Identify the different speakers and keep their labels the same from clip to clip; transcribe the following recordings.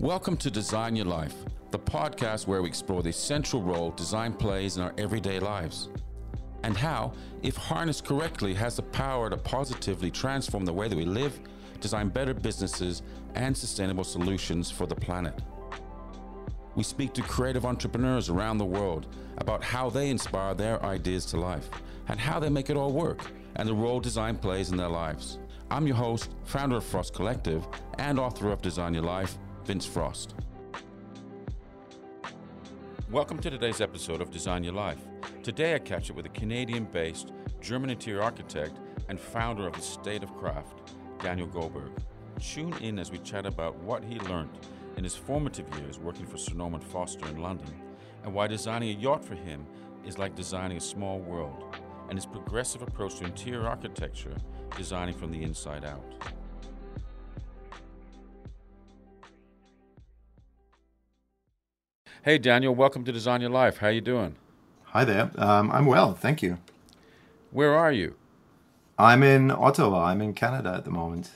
Speaker 1: Welcome to Design Your Life, the podcast where we explore the central role design plays in our everyday lives and how, if harnessed correctly, has the power to positively transform the way that we live, design better businesses, and sustainable solutions for the planet. We speak to creative entrepreneurs around the world about how they inspire their ideas to life and how they make it all work and the role design plays in their lives. I'm your host, founder of Frost Collective, and author of Design Your Life, Vince Frost. Welcome to today's episode of Design Your Life. Today I catch up with a Canadian based German interior architect and founder of the State of Craft, Daniel Goldberg. Tune in as we chat about what he learned in his formative years working for Sir Norman Foster in London and why designing a yacht for him is like designing a small world and his progressive approach to interior architecture, designing from the inside out. Hey Daniel, welcome to Design Your Life. How are you doing?
Speaker 2: Hi there. Um, I'm well, thank you.
Speaker 1: Where are you?
Speaker 2: I'm in Ottawa. I'm in Canada at the moment.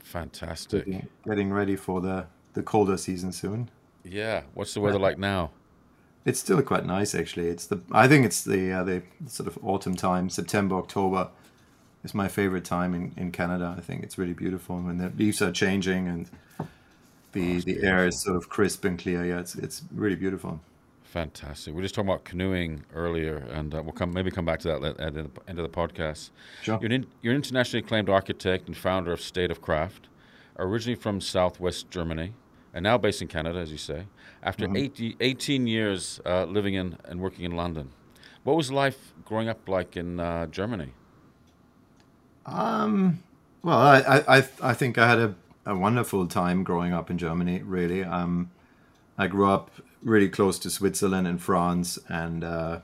Speaker 1: Fantastic.
Speaker 2: Getting, getting ready for the, the colder season soon.
Speaker 1: Yeah. What's the weather like now?
Speaker 2: It's still quite nice, actually. It's the I think it's the uh, the sort of autumn time, September, October. is my favorite time in, in Canada. I think it's really beautiful when the leaves are changing and the the air is sort of crisp and clear. Yeah, it's it's really beautiful.
Speaker 1: Fantastic. We are just talking about canoeing earlier, and uh, we'll come maybe come back to that at the end of the podcast.
Speaker 2: Sure.
Speaker 1: You're an, you're an internationally acclaimed architect and founder of State of Craft, originally from Southwest Germany, and now based in Canada, as you say. After mm-hmm. 80, 18 years uh, living in and working in London, what was life growing up like in uh, Germany?
Speaker 2: Um, well, I, I, I think I had a, a wonderful time growing up in Germany, really. Um, I grew up really close to Switzerland and France, and uh,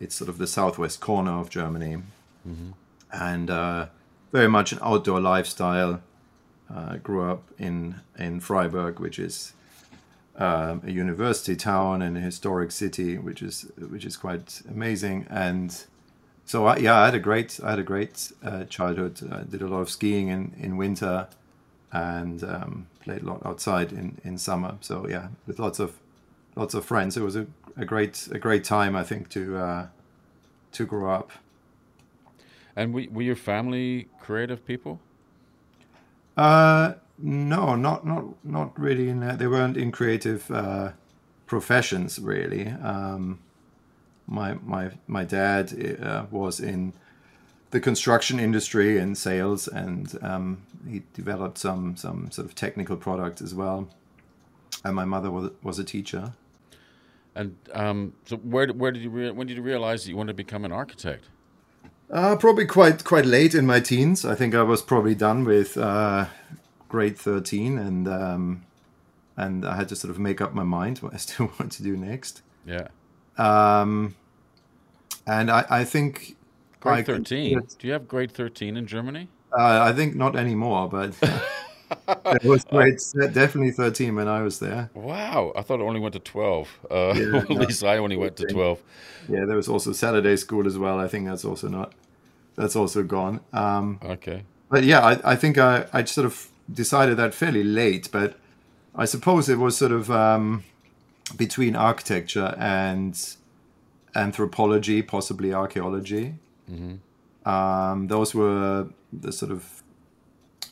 Speaker 2: it's sort of the southwest corner of Germany. Mm-hmm. And uh, very much an outdoor lifestyle. Uh, grew up in, in Freiburg, which is um, a university town and a historic city, which is which is quite amazing. And so I, yeah, I had a great I had a great uh, childhood. I did a lot of skiing in in winter, and um, played a lot outside in in summer. So yeah, with lots of lots of friends. It was a, a great a great time, I think, to uh, to grow up.
Speaker 1: And were, were your family creative people?
Speaker 2: Uh, no, not not not really. In they weren't in creative uh, professions really. Um, my my my dad uh, was in the construction industry and sales, and um, he developed some some sort of technical products as well. And my mother was was a teacher.
Speaker 1: And um, so, where where did you re- when did you realize that you wanted to become an architect?
Speaker 2: Uh, probably quite quite late in my teens. I think I was probably done with uh, grade 13 and um, and I had to sort of make up my mind what I still want to do next.
Speaker 1: Yeah.
Speaker 2: Um, and I, I think
Speaker 1: grade 13. Do you have grade 13 in Germany?
Speaker 2: Uh, I think not anymore, but it was grade definitely 13 when I was there.
Speaker 1: Wow, I thought it only went to 12. Uh, yeah, at no, least I only went to 12.
Speaker 2: Yeah, there was also Saturday school as well. I think that's also not that's also gone. Um,
Speaker 1: okay.
Speaker 2: But yeah, I, I think I, I sort of decided that fairly late, but I suppose it was sort of um, between architecture and anthropology, possibly archaeology. Mm-hmm. Um, those were the sort of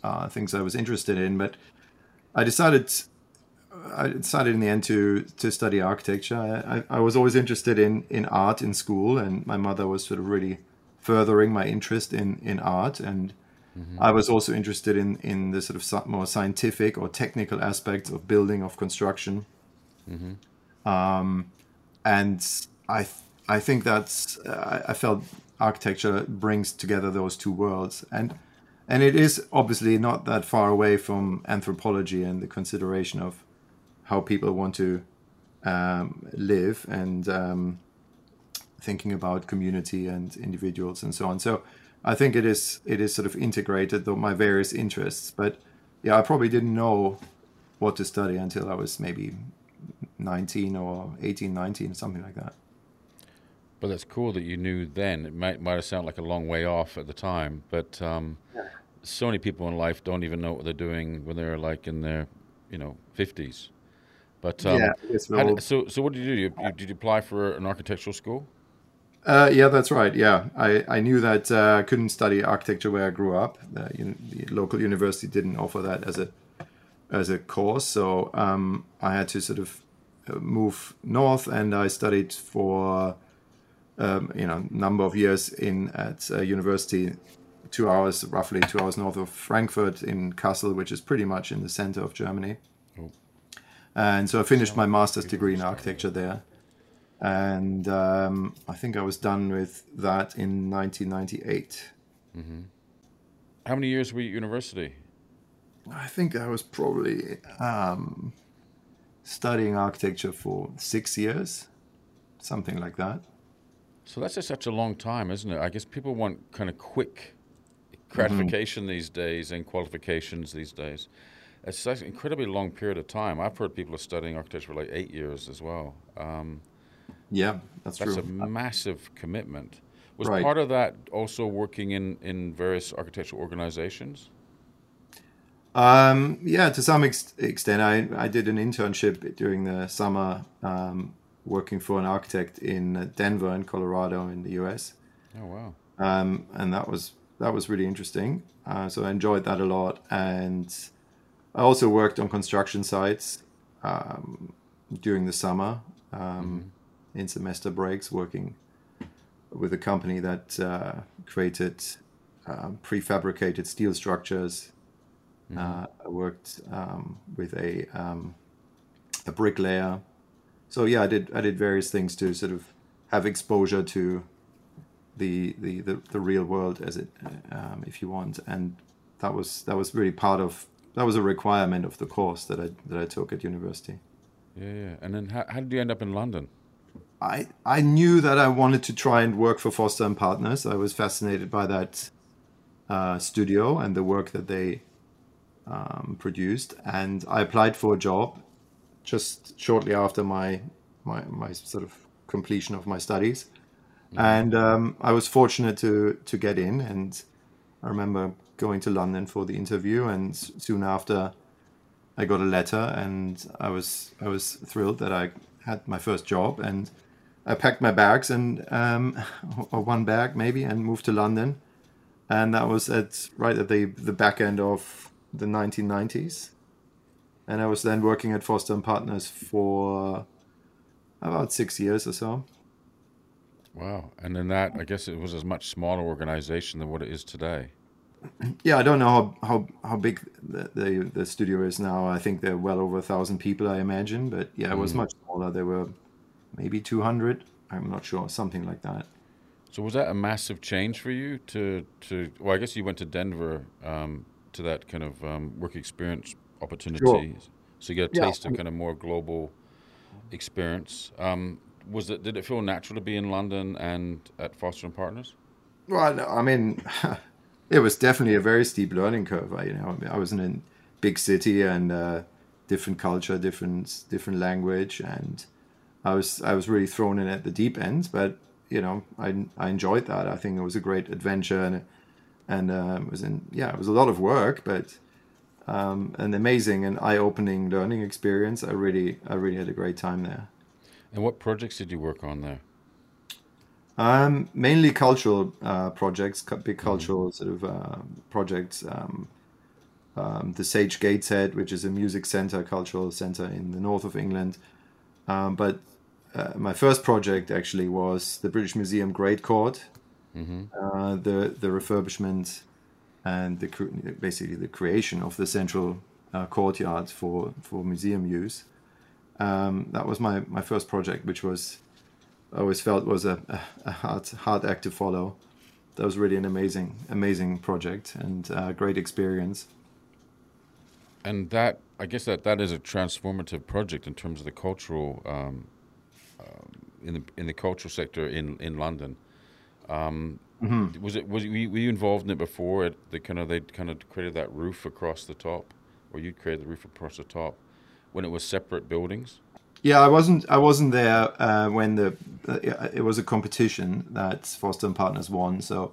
Speaker 2: uh, things I was interested in, but I decided I decided in the end to to study architecture. I, I, was always interested in in art in school, and my mother was sort of really furthering my interest in in art and Mm-hmm. I was also interested in in the sort of more scientific or technical aspects of building of construction, mm-hmm. um, and I th- I think that's uh, I felt architecture brings together those two worlds and and it is obviously not that far away from anthropology and the consideration of how people want to um, live and um, thinking about community and individuals and so on. So I think it is it is sort of integrated though my various interests. But yeah, I probably didn't know what to study until I was maybe 19 or 18, 19, something like that.
Speaker 1: But that's cool that you knew then. It might might have sounded like a long way off at the time, but um, yeah. so many people in life don't even know what they're doing when they're like in their you know, fifties. But um,
Speaker 2: yeah, I guess we're
Speaker 1: how
Speaker 2: all-
Speaker 1: did- so so what did you do? You, you, did you apply for an architectural school?
Speaker 2: Uh, yeah, that's right. Yeah, I, I knew that uh, I couldn't study architecture where I grew up. The, the local university didn't offer that as a as a course, so um, I had to sort of uh, move north, and I studied for um, you know number of years in at uh, university, two hours roughly two hours north of Frankfurt in Kassel, which is pretty much in the center of Germany.
Speaker 1: Oh.
Speaker 2: And so I finished my master's degree in architecture there and um, I think I was done with that in 1998.
Speaker 1: How many years were you at university?
Speaker 2: I think I was probably um, studying architecture for six years, something like that.
Speaker 1: So that's just such a long time, isn't it? I guess people want kind of quick gratification these days and qualifications these days. It's such an incredibly long period of time. I've heard people are studying architecture for like eight years as well. Um,
Speaker 2: Yeah, that's,
Speaker 1: that's
Speaker 2: true.
Speaker 1: a massive commitment. Was
Speaker 2: Right.
Speaker 1: part of that also working in, in various architectural organizations?
Speaker 2: Um, yeah, to some ex- extent, I, I did an internship during the summer um, working for an architect in uh, Denver, in Colorado, in the U.S.
Speaker 1: Oh, wow.
Speaker 2: um, and that was that was really interesting. Uh, so I enjoyed that a lot, and I also worked on construction sites um, during the summer um, in semester breaks, working with a company that uh, created um, prefabricated steel structures. Uh, I worked um, with a um, a bricklayer. So yeah, I did I did various things to sort of have exposure to the the the, the real world as it um, if you want and that was that was really part of that was a requirement of the course that I that I took at university.
Speaker 1: Yeah, yeah. And then how, how did you end up in London?
Speaker 2: I I knew that I wanted to try and work for Foster and Partners. I was fascinated by that uh, studio and the work that they um, produced, and I applied for a job just shortly after my my my sort of completion of my studies, and um, I was fortunate to to get in. And I remember going to London for the interview, and soon after. I got a letter, and I was I was thrilled that I had my first job, and I packed my bags and um, or one bag maybe, and moved to London, and that was at right at the the back end of the 1990s, and I was then working at Foster and Partners for about six years or so.
Speaker 1: Wow. And then that, I guess it was a much smaller organization than what it is today.
Speaker 2: Yeah, I don't know how how, how big the, the the studio is now. I think they're well over a thousand people, I imagine, but yeah, it was much smaller. There were maybe 200. I'm not sure, something like that.
Speaker 1: So was that a massive change for you to, to well, I guess you went to Denver um, to that kind of um, work experience opportunity. So you get a
Speaker 2: Yeah.
Speaker 1: taste of kind of more global experience. Um, was it, did it feel natural to be in London and at Foster and Partners?
Speaker 2: Well, I mean, it was definitely a very steep learning curve. I, you know, I, mean, I was in a big city and uh, different culture, different different language, and I was I was really thrown in at the deep end. But you know, I I enjoyed that. I think it was a great adventure, and and uh, it was in yeah, it was a lot of work, but um, an amazing and eye-opening learning experience. I really I really had a great time there.
Speaker 1: And what projects did you work on there?
Speaker 2: Um, mainly cultural uh, projects, big cultural sort of uh, projects. Um, um, the Sage Gateshead, which is a music center, cultural center in the north of England. Um, but uh, my first project actually was the British Museum Great Court, uh, the the refurbishment and the basically the creation of the central uh, courtyard for for museum use. Um, that was my my first project, which was I always felt was a, a, hard hard act to follow. That was really an amazing amazing project and uh, great experience.
Speaker 1: And that, I guess that that is a transformative project in terms of the cultural, um, um in the in the cultural sector in in London. Um, Was it was you, were you involved in it before? It, they kind of they kind of created that roof across the top, or you created the roof across the top when it was separate buildings.
Speaker 2: Yeah, I wasn't I wasn't there uh, when the uh, it was a competition that Foster and Partners won, so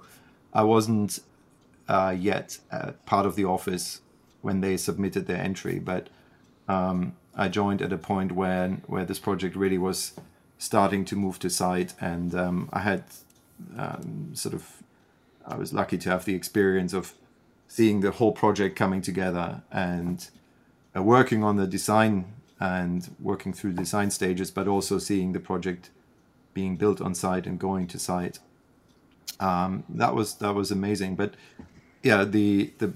Speaker 2: I wasn't uh, yet uh, part of the office when they submitted their entry. But um, I joined at a point when where this project really was starting to move to site, and um, I had um, sort of I was lucky to have the experience of seeing the whole project coming together and uh, working on the design and working through design stages, but also seeing the project being built on site and going to site. Um, that was that was amazing. But yeah, the the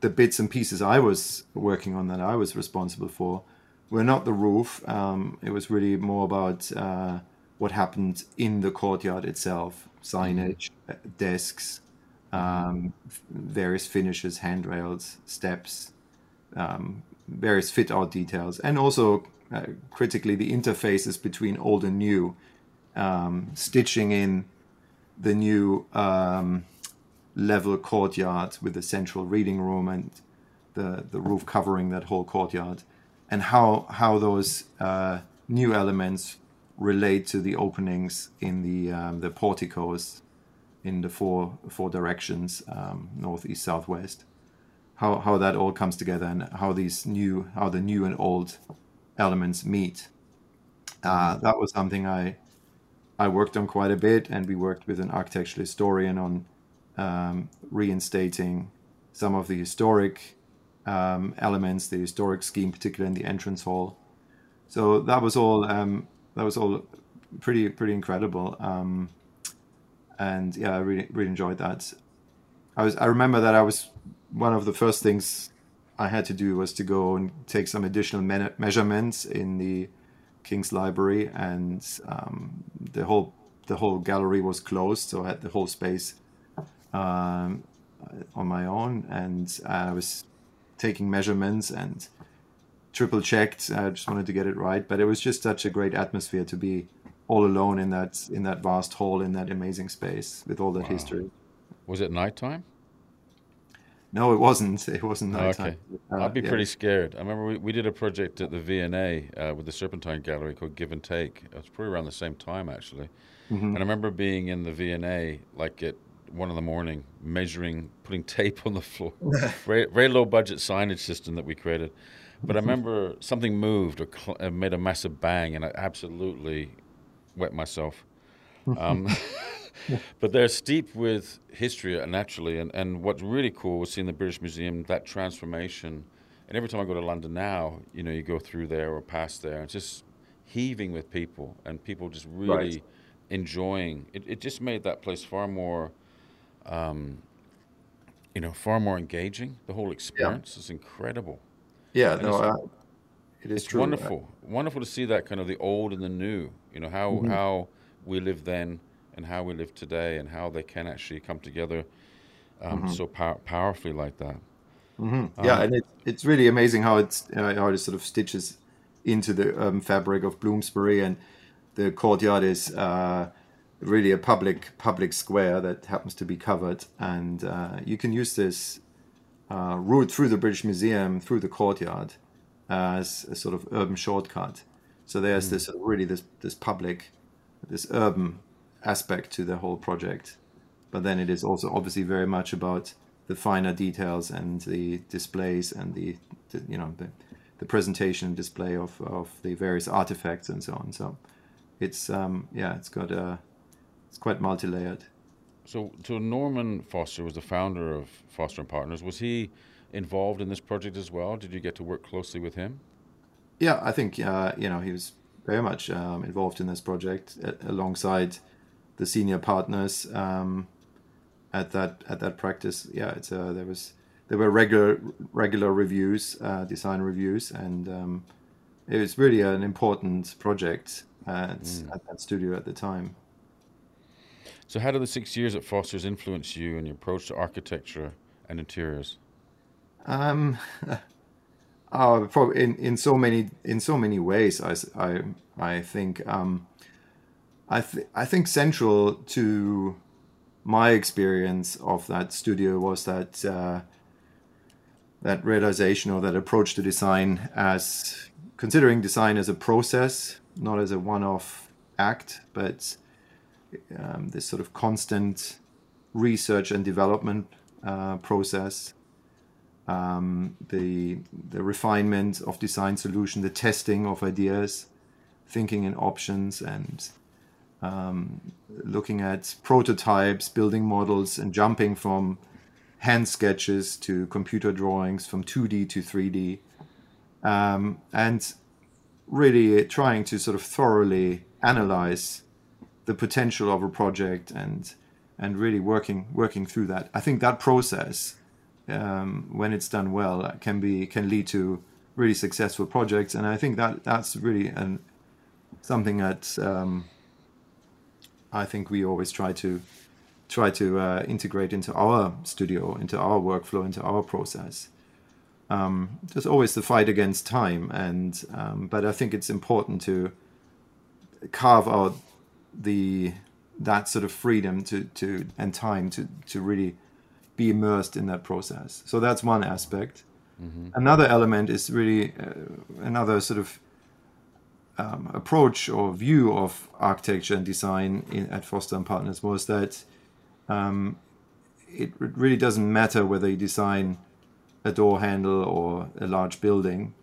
Speaker 2: the bits and pieces I was working on that I was responsible for were not the roof. Um, it was really more about uh, what happened in the courtyard itself, signage, desks, um, various finishes, handrails, steps, um, various fit out details, and also uh, critically the interfaces between old and new, um, stitching in the new um, level courtyard with the central reading room and the, the roof covering that whole courtyard, and how how those uh, new elements relate to the openings in the um, the porticos in the four four directions um, north east southwest how how that all comes together and how these new how the new and old elements meet. Uh, that was something i i worked on quite a bit and we worked with an architectural historian on um, reinstating some of the historic um, elements the historic scheme particularly in the entrance hall. So that was all um, that was all pretty pretty incredible um, and yeah, I really really enjoyed that. I was I remember that I was one of the first things I had to do was to go and take some additional me- measurements in the King's Library, and um, the whole the whole gallery was closed, so I had the whole space um, on my own, and I was taking measurements and triple checked. I just wanted to get it right, but it was just such a great atmosphere to be all alone in that in that vast hall in that amazing space with all that wow. history.
Speaker 1: Was it nighttime?
Speaker 2: No, it wasn't. It wasn't nighttime.
Speaker 1: Okay. Uh, I'd be yeah. pretty scared. I remember we, we did a project at the V&A uh, with the Serpentine Gallery called Give and Take. It was probably around the same time, actually. Mm-hmm. And I remember being in the V&A like at one in the morning, measuring, putting tape on the floor. very, very low budget signage system that we created. But I remember something moved or cl- uh, made a massive bang, and I absolutely wet myself. Um, but they're steep with history uh, naturally, and, and what's really cool was seeing the British Museum that transformation. And every time I go to London now, you know, you go through there or past there, it's just heaving with people, and people just really right. enjoying. It, it just made that place far more, um, you know, far more engaging. The whole experience yeah. is incredible.
Speaker 2: Yeah, and no, uh, it is
Speaker 1: it's
Speaker 2: true.
Speaker 1: wonderful, wonderful to see that kind of the old and the new. You know how mm-hmm. how we lived then and how we live today, and how they can actually come together um, mm-hmm. so pow- powerfully like that.
Speaker 2: Mm-hmm. Um, yeah, and it, it's really amazing how it's uh, how it sort of stitches into the um, fabric of Bloomsbury, and the courtyard is uh, really a public public square that happens to be covered, and uh, you can use this uh, route through the British Museum through the courtyard as a sort of urban shortcut. So there's mm. this really this this public, this urban aspect to the whole project, but then it is also obviously very much about the finer details and the displays and the, the you know the, the presentation and display of, of the various artifacts and so on. So it's um, yeah, it's got a it's quite multi-layered.
Speaker 1: So, so Norman Foster was the founder of Foster and Partners. Was he involved in this project as well? Did you get to work closely with him?
Speaker 2: Yeah, I think uh, you know he was very much um, involved in this project alongside the senior partners um, at that at that practice. Yeah, it's uh, there was there were regular regular reviews, uh, design reviews, and um, it was really an important project at, mm. at that studio at the time.
Speaker 1: So, how do the six years at Foster's influence you and your approach to architecture and interiors?
Speaker 2: Um, oh, probably in, in so many in so many ways. I, I, I think um, I th- I think central to my experience of that studio was that uh, that realization or that approach to design as considering design as a process, not as a one-off act, but um, this sort of constant research and development uh, process. Um, the the refinement of design solution, the testing of ideas, thinking in options, and um, looking at prototypes, building models, and jumping from hand sketches to computer drawings, from 2D to 3D, um, and really trying to sort of thoroughly analyze the potential of a project and and really working working through that. I think that process, um, when it's done well, can be can lead to really successful projects, and I think that that's really an something that um, I think we always try to try to uh, integrate into our studio, into our workflow, into our process. Um, there's always the fight against time, and um, but I think it's important to carve out the that sort of freedom to to and time to to really be immersed in that process. So that's one aspect. Mm-hmm. Another element is really uh, another sort of um, approach or view of architecture and design in, at Foster and Partners was that um, it really doesn't matter whether you design a door handle or a large building.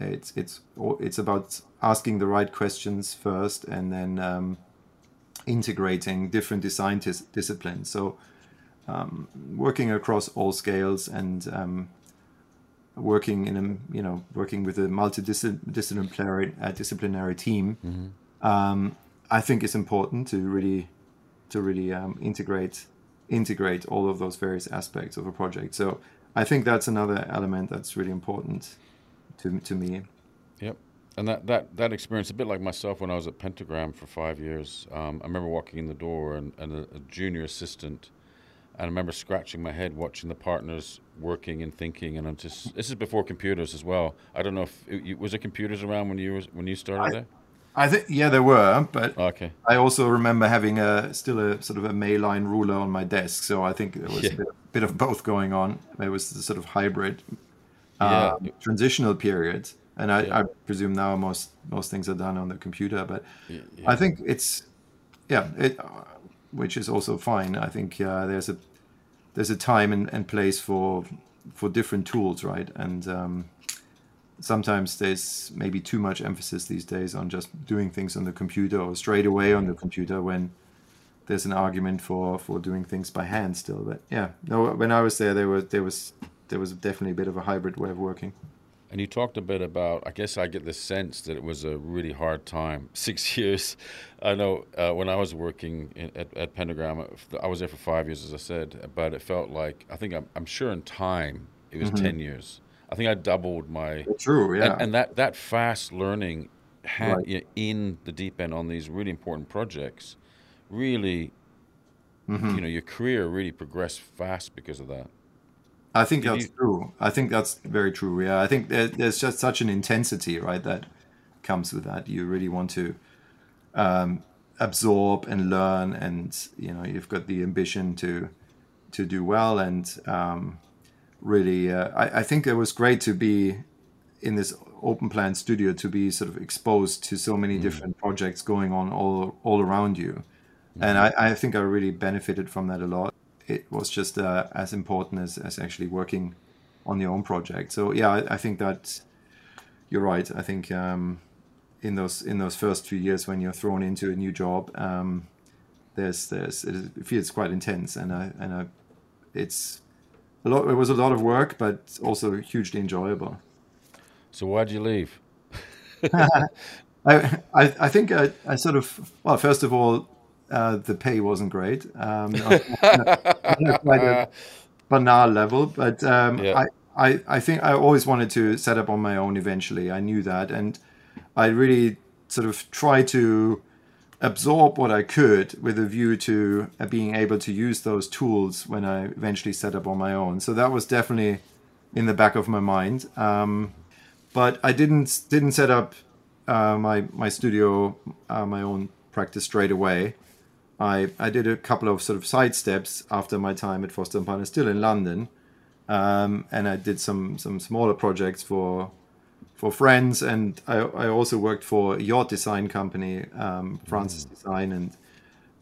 Speaker 2: It's it's it's about asking the right questions first and then um, integrating different design dis- disciplines. So um, working across all scales and um, working in a you know working with a multidisciplinary uh, disciplinary team, mm-hmm. um, I think it's important to really to really um, integrate integrate all of those various aspects of a project. So I think that's another element that's really important to to me.
Speaker 1: Yep. And that, that, that experience, a bit like myself when I was at Pentagram for five years, um, I remember walking in the door and, and a, a junior assistant and I remember scratching my head watching the partners working and thinking, and I'm just. This is before computers as well. I don't know if it, was there computers around when you was, when you started I, there.
Speaker 2: I think yeah, there were, but okay. I also remember having a still a sort of a Mayline ruler on my desk, so I think there was yeah. a bit, bit, of both going on. It was the sort of hybrid yeah. Um, transitional period, and I, yeah. I, presume now most most things are done on the computer. But I think it's yeah, it which is also fine. I think uh, there's a there's a time and, and, place for for different tools, right? And um, sometimes there's maybe too much emphasis these days on just doing things on the computer or straight away on the computer when there's an argument for for doing things by hand still. But yeah, no, when I was there, there was there was there was definitely a bit of a hybrid way of working.
Speaker 1: And you talked a bit about, I guess I get the sense that it was a really hard time. Six years. I know uh, when I was working in, at, at, Pentagram, I was there for five years, as I said, but it felt like, I think I'm, I'm sure in time, it was mm-hmm. 10 years. I think I doubled my.
Speaker 2: True, yeah.
Speaker 1: And, and that, that fast learning had, right. you know, in the deep end on these really important projects really, mm-hmm. you know, your career really progressed fast because of that.
Speaker 2: I think Did that's you... true. I think that's very true. Yeah, I think there, there's just such an intensity, right, that comes with that. You really want to um, absorb and learn, and you know, you've got the ambition to to do well. And um, really, uh, I, I think it was great to be in this open plan studio to be sort of exposed to so many mm. different projects going on all all around you. Mm. And I, I think I really benefited from that a lot it was just uh, as important as, as actually working on your own project. So yeah, I, I think that you're right. I think um, in those in those first few years when you're thrown into a new job, um, there's there's it feels quite intense, and I and I, it's a lot. It was a lot of work, but also hugely enjoyable.
Speaker 1: So why'd you leave?
Speaker 2: I, I, I think I, I sort of well first of all uh, the pay wasn't great. Um, quite a banal level, but um, yeah. I, I, I think I always wanted to set up on my own eventually. I knew that, and I really sort of tried to absorb what I could with a view to uh, being able to use those tools when I eventually set up on my own. So that was definitely in the back of my mind. Um, but I didn't didn't set up uh, my my studio, uh, my own practice straight away. I, I did a couple of sort of side steps after my time at Foster and Partners, still in London, um, and I did some some smaller projects for for friends, and I, I also worked for a yacht design company, um, Francis mm. Design, and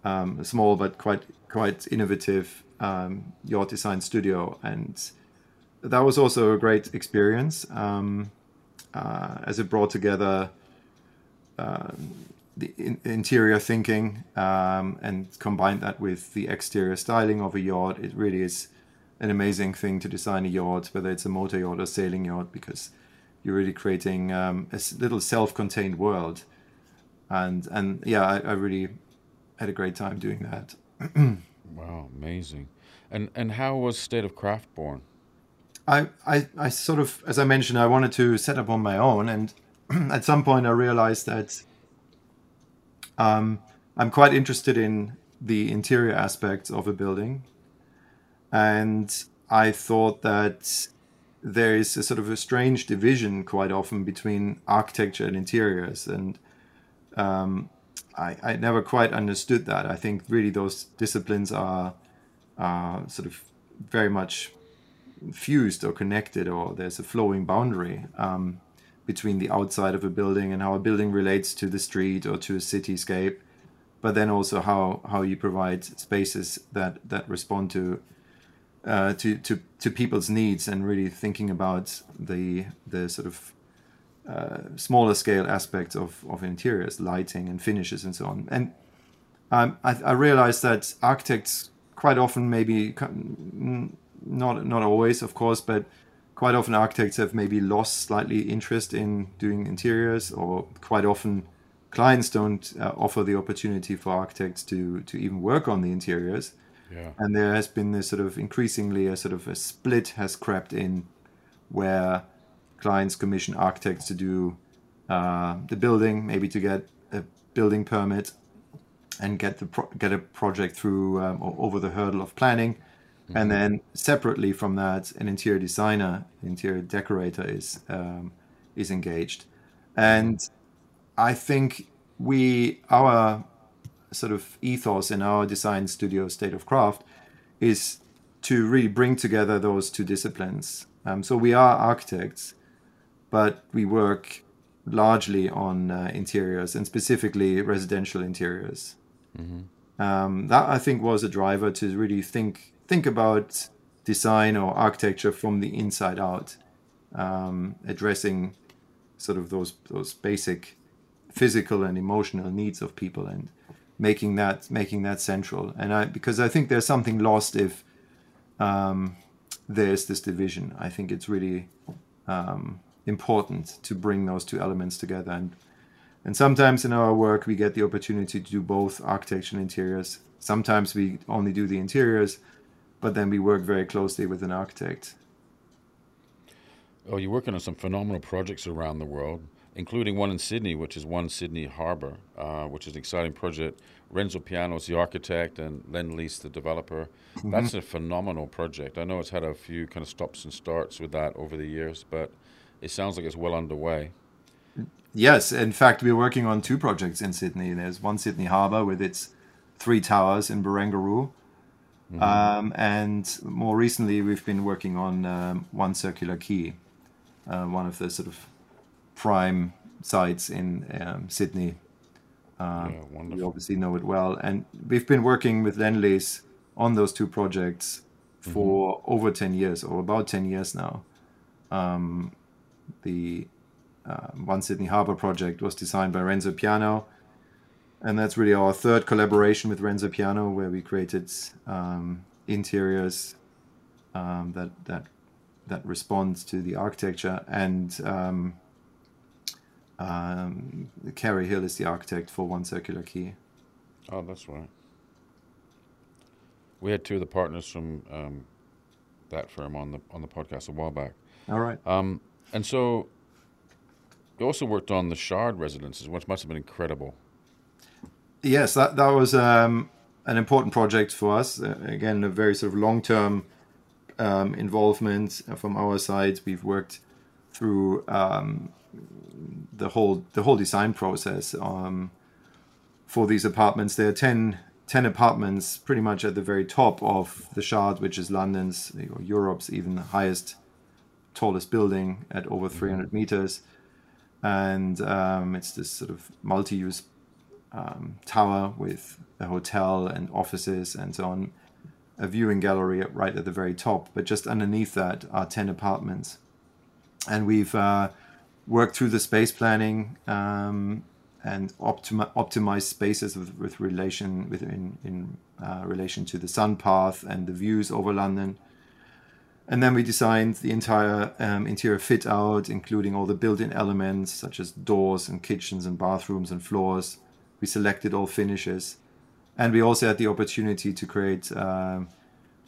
Speaker 2: um, a small but quite quite innovative um, yacht design studio, and that was also a great experience um, uh, as it brought together um, the in- interior thinking um, and combine that with the exterior styling of a yacht. It really is an amazing thing to design a yacht, whether it's a motor yacht or sailing yacht, because you're really creating um, a little self-contained world. And and yeah, I, I really had a great time doing that.
Speaker 1: wow, amazing. And and how was State of Craft born?
Speaker 2: I, I, I sort of, as I mentioned, I wanted to set up on my own, and at some point I realized that um, I'm quite interested in the interior aspects of a building, and I thought that there is a sort of a strange division quite often between architecture and interiors, and um, I, I never quite understood that. I think really those disciplines are, sort of very much fused or connected, or there's a flowing boundary. Um, between the outside of a building and how a building relates to the street or to a cityscape, but then also how how you provide spaces that that respond to uh, to to to people's needs and really thinking about the the sort of uh, smaller scale aspects of, of interiors, lighting and finishes and so on. And um, I, I realized that architects quite often maybe not not always, of course, but quite often architects have maybe lost slightly interest in doing interiors, or quite often clients don't uh, offer the opportunity for architects to to even work on the interiors.
Speaker 1: Yeah.
Speaker 2: And there has been this sort of increasingly a sort of a split has crept in, where clients commission architects to do uh, the building, maybe to get a building permit and get the pro- get a project through um, over the hurdle of planning Mm-hmm. And then separately from that, an interior designer, interior decorator is um, is engaged. And I think we our sort of ethos in our design studio state of craft is to really bring together those two disciplines. Um, so we are architects, but we work largely on uh, interiors and specifically residential interiors. Mm-hmm. Um, that I think was a driver to really think think about design or architecture from the inside out, um, addressing sort of those those basic physical and emotional needs of people and making that making that central. And I because I think there's something lost if um, there's this division. I think it's really um, important to bring those two elements together and. And sometimes in our work, we get the opportunity to do both architecture and interiors. Sometimes we only do the interiors, but then we work very closely with an architect.
Speaker 1: Oh, you're working on some phenomenal projects around the world, including one in Sydney, which is One Sydney Harbour, uh, which is an exciting project. Renzo Piano is the architect and Lendlease the developer. Mm-hmm. That's a phenomenal project. I know it's had a few kind of stops and starts with that over the years, but it sounds like it's well underway.
Speaker 2: Yes, in fact, we're working on two projects in Sydney. There's One Sydney Harbour with its three towers in Barangaroo, Mm-hmm. Um, and more recently, we've been working on um, One Circular Quay, uh, one of the sort of prime sites in um, Sydney. Uh, yeah, you obviously know it well. And we've been working with Lendlease on those two projects for mm-hmm. over 10 years, or about 10 years now. Um, the uh, One Sydney Harbour project was designed by Renzo Piano and that's really our third collaboration with Renzo Piano, where we created um, interiors um, that that that responds to the architecture. And um, um, Kerry Hill is the architect for One Circular Quay.
Speaker 1: Oh, that's right. We had two of the partners from um, that firm on the on the podcast a while back.
Speaker 2: All right.
Speaker 1: Um, and so you also worked on the Shard residences, which must have been incredible
Speaker 2: yes, that that was um, an important project for us. Uh, again, a very sort of long term um, involvement from our side. We've worked through um, the whole the whole design process um, for these apartments. There are 10, 10 apartments, pretty much at the very top of the Shard, which is London's or Europe's even highest, tallest building at over three hundred meters. And um, it's this sort of multi-use um, tower with a hotel and offices and so on. a viewing gallery right at the very top, but just underneath that are 10 apartments. And we've uh, worked through the space planning um, and optimi- optimized spaces with, with relation with in, in uh, relation to the sun path and the views over London. And then we designed the entire um, interior fit out, including all the built in elements such as doors and kitchens and bathrooms and floors. We selected all finishes and we also had the opportunity to create um,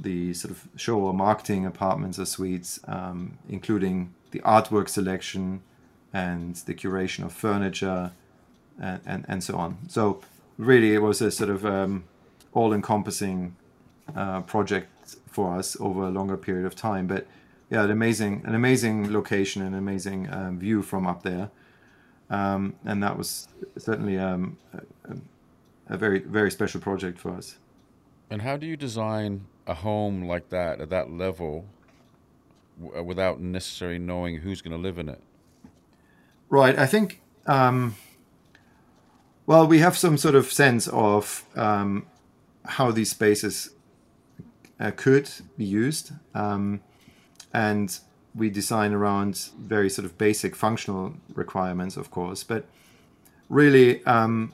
Speaker 2: the sort of show or marketing apartments or suites, um, including the artwork selection and the curation of furniture and, and, and so on. So really, it was a sort of um, all-encompassing uh, project for us over a longer period of time. But yeah, an amazing, an amazing location, an amazing um, view from up there, um, and that was certainly um, a, a very very special project for us.
Speaker 1: And how do you design a home like that at that level w- uh, without necessarily knowing who's going to live in it?
Speaker 2: Right. I think. Um, well, we have some sort of sense of um, how these spaces uh, could be used, um, and we design around very sort of basic functional requirements, of course. But really, um,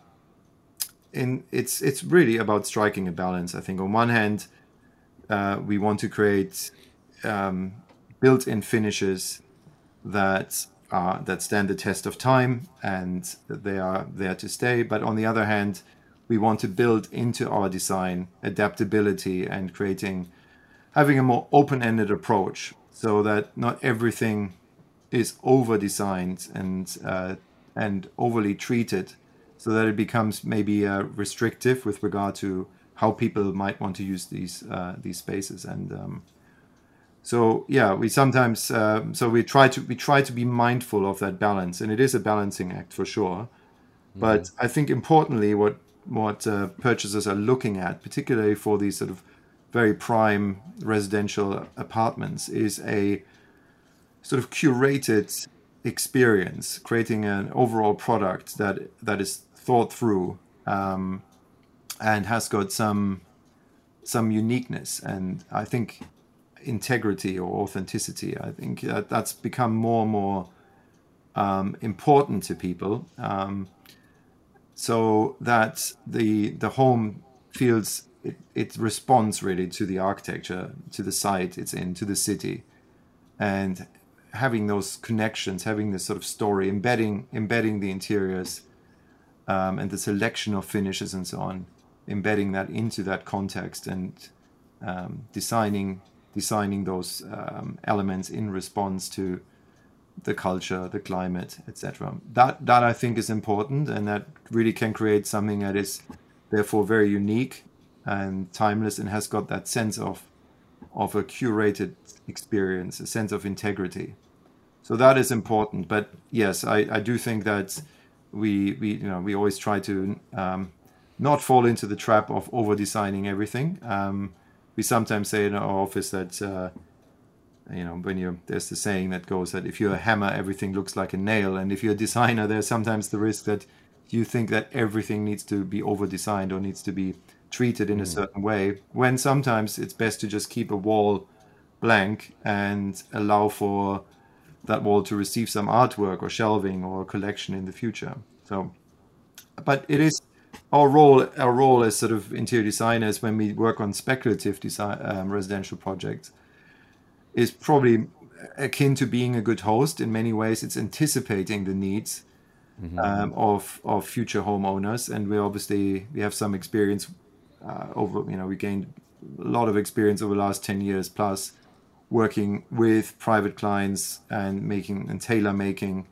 Speaker 2: in it's it's really about striking a balance. I think on one hand, uh, we want to create um, built-in finishes that are that stand the test of time and they are there to stay. But on the other hand, we want to build into our design adaptability and creating having a more open-ended approach so that not everything is over designed and uh, and overly treated so that it becomes maybe uh, restrictive with regard to how people might want to use these uh, these spaces and um, so yeah we sometimes uh, so we try to we try to be mindful of that balance and it is a balancing act for sure mm-hmm. but i think importantly what what uh, purchasers are looking at particularly for these sort of very prime residential apartments is a sort of curated experience creating an overall product that that is thought through um, and has got some some uniqueness and I think integrity or authenticity. I think that that's become more and more um, important to people, um, so that the the home feels it, it responds really to the architecture, to the site it's in, to the city, and having those connections, having this sort of story, embedding embedding the interiors um, and the selection of finishes and so on, embedding that into that context and um, designing designing those um, elements in response to the culture, the climate, etc. That that I think is important, and that really can create something that is therefore very unique and timeless, and has got that sense of of a curated experience, a sense of integrity. So that is important. But yes, I, I do think that we we you know we always try to um, not fall into the trap of over designing everything. Um, we sometimes say in our office that uh, you know when you there's the saying that goes that if you're a hammer, everything looks like a nail, and if you're a designer, there's sometimes the risk that you think that everything needs to be over designed or needs to be treated in mm. a certain way. When sometimes it's best to just keep a wall blank and allow for that wall to receive some artwork or shelving or collection in the future. So, but it is our role. Our role as sort of interior designers when we work on speculative design um, residential projects is probably akin to being a good host. In many ways, it's anticipating the needs mm-hmm. um, of of future homeowners, and we obviously we have some experience uh, over. You know, we gained a lot of experience over the last ten years plus working with private clients and making and tailor making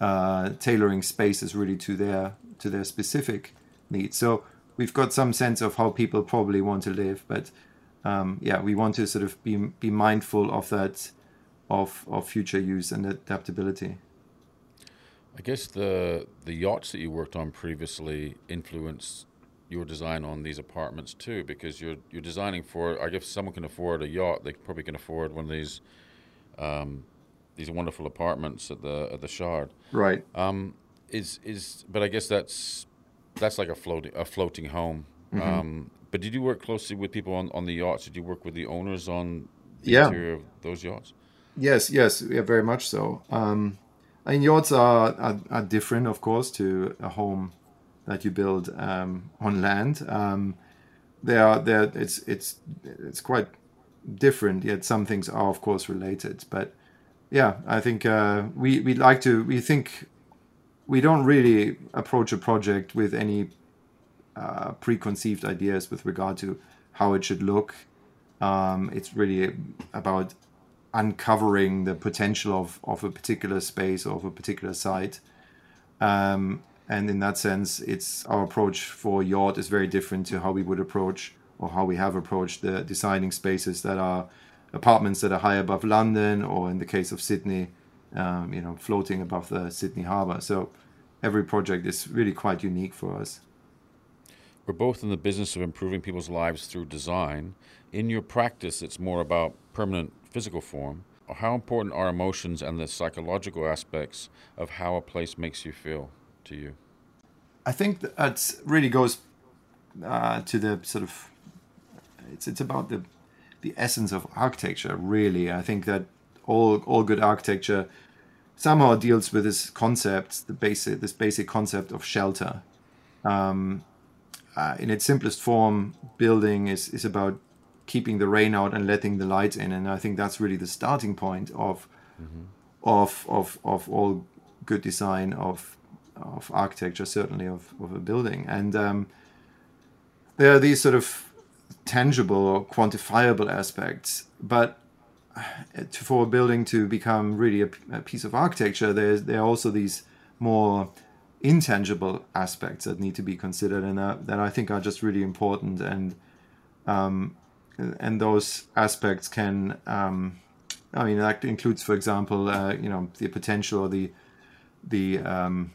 Speaker 2: uh, tailoring spaces really to their to their specific needs so we've got some sense of how people probably want to live but um, yeah we want to sort of be be mindful of that of of future use and adaptability
Speaker 1: I guess the the yachts that you worked on previously influenced your design on these apartments too, because you're you're designing for. I guess someone can afford a yacht, they probably can afford one of these um, these wonderful apartments at the at the Shard.
Speaker 2: Right.
Speaker 1: Um, is is but I guess that's that's like a floating a floating home. Mm-hmm. Um, But did you work closely with people on, on the yachts? Did you work with the owners on the
Speaker 2: Yeah.
Speaker 1: interior of those yachts?
Speaker 2: Yes, yes, yeah, very much so. Um, I mean, yachts are, are are different, of course, to a home that you build um, on land. Um, they are they it's it's it's quite different. Yet some things are, of course, related. But yeah, I think uh, we we like to we think we don't really approach a project with any uh, preconceived ideas with regard to how it should look. Um, it's really about uncovering the potential of, of a particular space or of a particular site. Um, and in that sense, it's our approach for yacht is very different to how we would approach or how we have approached the designing spaces that are apartments that are high above London, or in the case of Sydney, um, you know, floating above the Sydney harbour. So every project is really quite unique for us.
Speaker 1: We're both in the business of improving people's lives through design. In your practice, it's more about permanent physical form. How important are emotions and the psychological aspects of how a place makes you feel to you?
Speaker 2: I think that really goes uh, to the sort of it's it's about the the essence of architecture. Really, I think that all all good architecture somehow deals with this concept, the basic this basic concept of shelter. Um, uh, in its simplest form, building is is about keeping the rain out and letting the light in, and I think that's really the starting point of of of of all good design of of architecture, certainly of, of a building. And um, there are these sort of tangible or quantifiable aspects, but uh, to, for a building to become really a, a piece of architecture, there's there are also these more intangible aspects that need to be considered, and that, that I think are just really important. And um, and those aspects can, um, I mean, that includes, for example, uh, you know, the potential or the the um,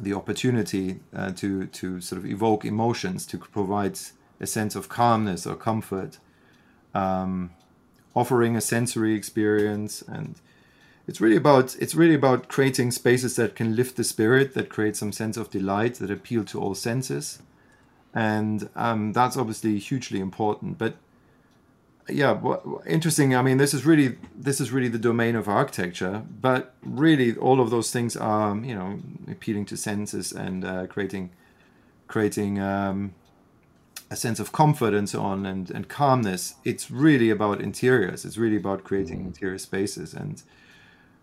Speaker 2: the opportunity uh, to to sort of evoke emotions, to provide a sense of calmness or comfort, um, offering a sensory experience, and it's really about it's really about creating spaces that can lift the spirit, that create some sense of delight, that appeal to all senses, and um, that's obviously hugely important. But yeah what, interesting. I mean this is really this is really the domain of architecture but really all of those things are you know appealing to senses and uh, creating creating um, a sense of comfort and so on and, and calmness. It's really about interiors. It's really about creating interior spaces. And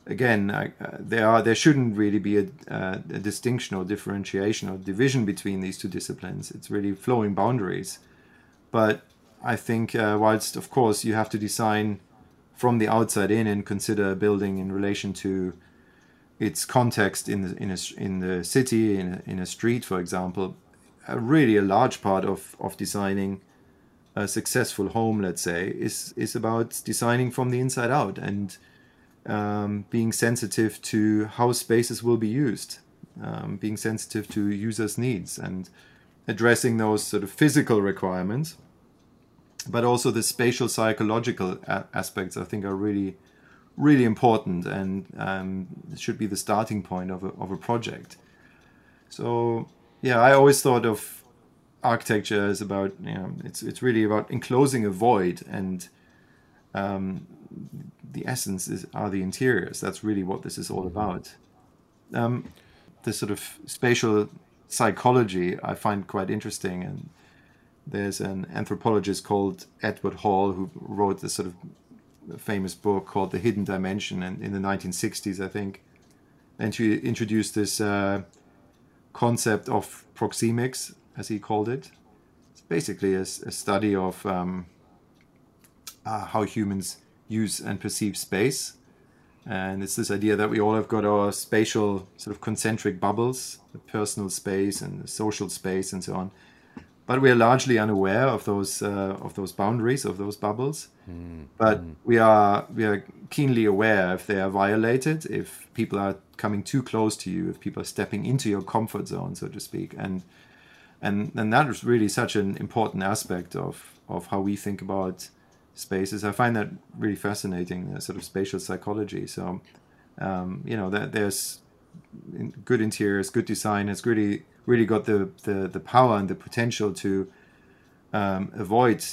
Speaker 2: again I, uh, there are there shouldn't really be a, uh, a distinction or differentiation or division between these two disciplines. It's really flowing boundaries. But I think, uh, whilst of course you have to design from the outside in and consider a building in relation to its context in the in a, in the city, in a, in a street, for example, a really a large part of of designing a successful home, let's say, is is about designing from the inside out and um, being sensitive to how spaces will be used, um, being sensitive to users' needs, and addressing those sort of physical requirements but also the spatial psychological a- aspects I think are really really important and um, should be the starting point of a, of a project. So yeah, I always thought of architecture as about you know it's it's really about enclosing a void and um, the essence is are the interiors. That's really what this is all about. Um, the sort of spatial psychology I find quite interesting and there's an anthropologist called Edward Hall who wrote this sort of famous book called The Hidden Dimension and in the 1960s, I think. And she introduced this uh, concept of proxemics, as he called it. It's basically a, a study of um, uh, how humans use and perceive space. And it's this idea that we all have got our spatial sort of concentric bubbles, the personal space and the social space and so on but we are largely unaware of those uh, of those boundaries of those bubbles. Mm. But mm. we are we are keenly aware if they are violated, if people are coming too close to you, if people are stepping into your comfort zone, so to speak, and and and that is really such an important aspect of of how we think about spaces. I find that really fascinating, sort of spatial psychology. So um, you know, that there's good interiors, good design. It's really really got the, the, the power and the potential to um, avoid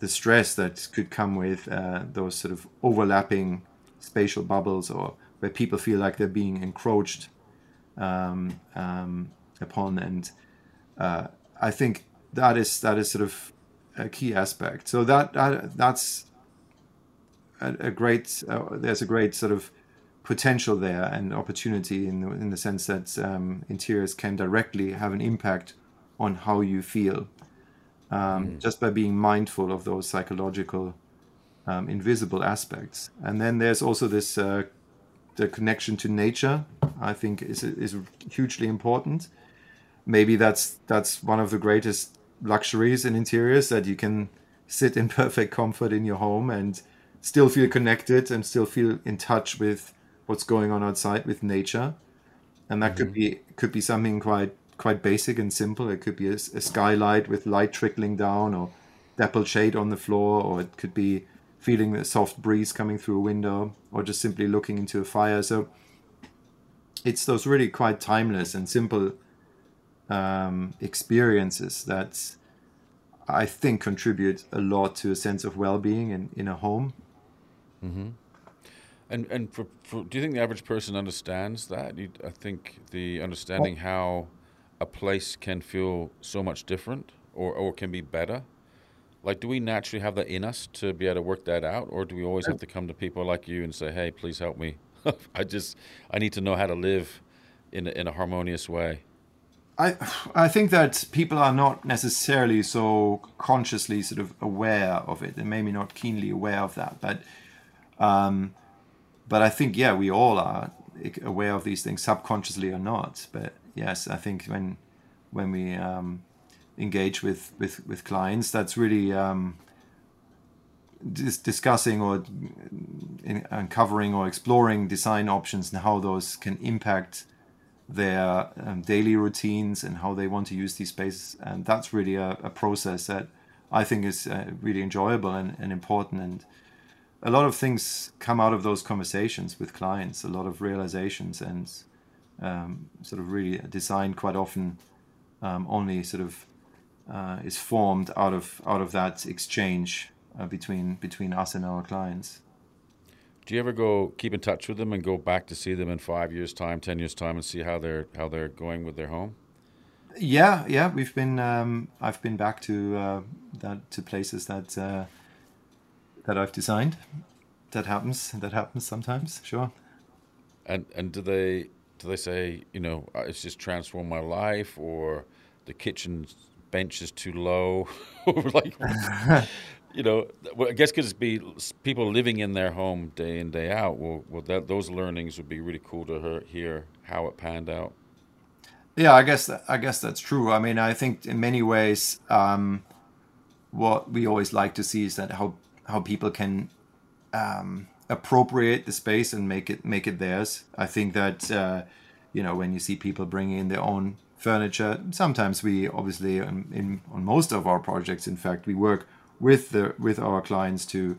Speaker 2: the stress that could come with uh, those sort of overlapping spatial bubbles or where people feel like they're being encroached um, um, upon. And uh, I think that is that is sort of a key aspect. So that, that that's a, a great uh, there's a great sort of potential there and opportunity in the, in the sense that um, interiors can directly have an impact on how you feel um, mm. just by being mindful of those psychological um, invisible aspects. And then there's also this uh, the connection to nature. I think is is hugely important. Maybe that's that's one of the greatest luxuries in interiors that you can sit in perfect comfort in your home and still feel connected and still feel in touch with what's going on outside with nature. And that mm-hmm. could be could be something quite quite basic and simple. It could be a, a, skylight with light trickling down, or dappled shade on the floor, or it could be feeling a soft breeze coming through a window, or just simply looking into a fire. So it's those really quite timeless and simple um, experiences that I think contribute a lot to a sense of well-being in, in a home.
Speaker 1: Mm-hmm. And and for, for, do you think the average person understands that? You, I think the understanding well, how a place can feel so much different or, or can be better? Like, do we naturally have that in us to be able to work that out, or do we always have to come to people like you and say, "Hey, please help me. I just I need to know how to live in a, in a harmonious way."
Speaker 2: I I think that people are not necessarily so consciously sort of aware of it, and maybe not keenly aware of that, but um, but I think yeah, we all are aware of these things, subconsciously or not. But yes, I think when when we um, engage with, with, with clients, that's really um, dis- discussing or in, uncovering or exploring design options and how those can impact their um, daily routines and how they want to use these spaces. And that's really a, a process that I think is uh, really enjoyable and, and important. And a lot of things come out of those conversations with clients, a lot of realizations and um, sort of really design quite often um, only sort of uh, is formed out of out of that exchange uh, between between us and our clients.
Speaker 1: Do you ever go keep in touch with them and go back to see them in five years' time, ten years' time, and see how they're how they're going with their home?
Speaker 2: Yeah, yeah, we've been. Um, I've been back to uh, that to places that uh, that I've designed. That happens. That happens sometimes. Sure.
Speaker 1: And and do they do they say you know uh, it's just transformed my life or the kitchen bench is too low or like you know i guess because be people living in their home day in day out well, well that, those learnings would be really cool to hear how it panned out
Speaker 2: yeah i guess that, i guess that's true i mean i think in many ways um, what we always like to see is that how how people can um, appropriate the space and make it make it theirs. I think that uh, you know when you see people bringing in their own furniture, sometimes we obviously in, in on most of our projects, in fact, we work with the with our clients to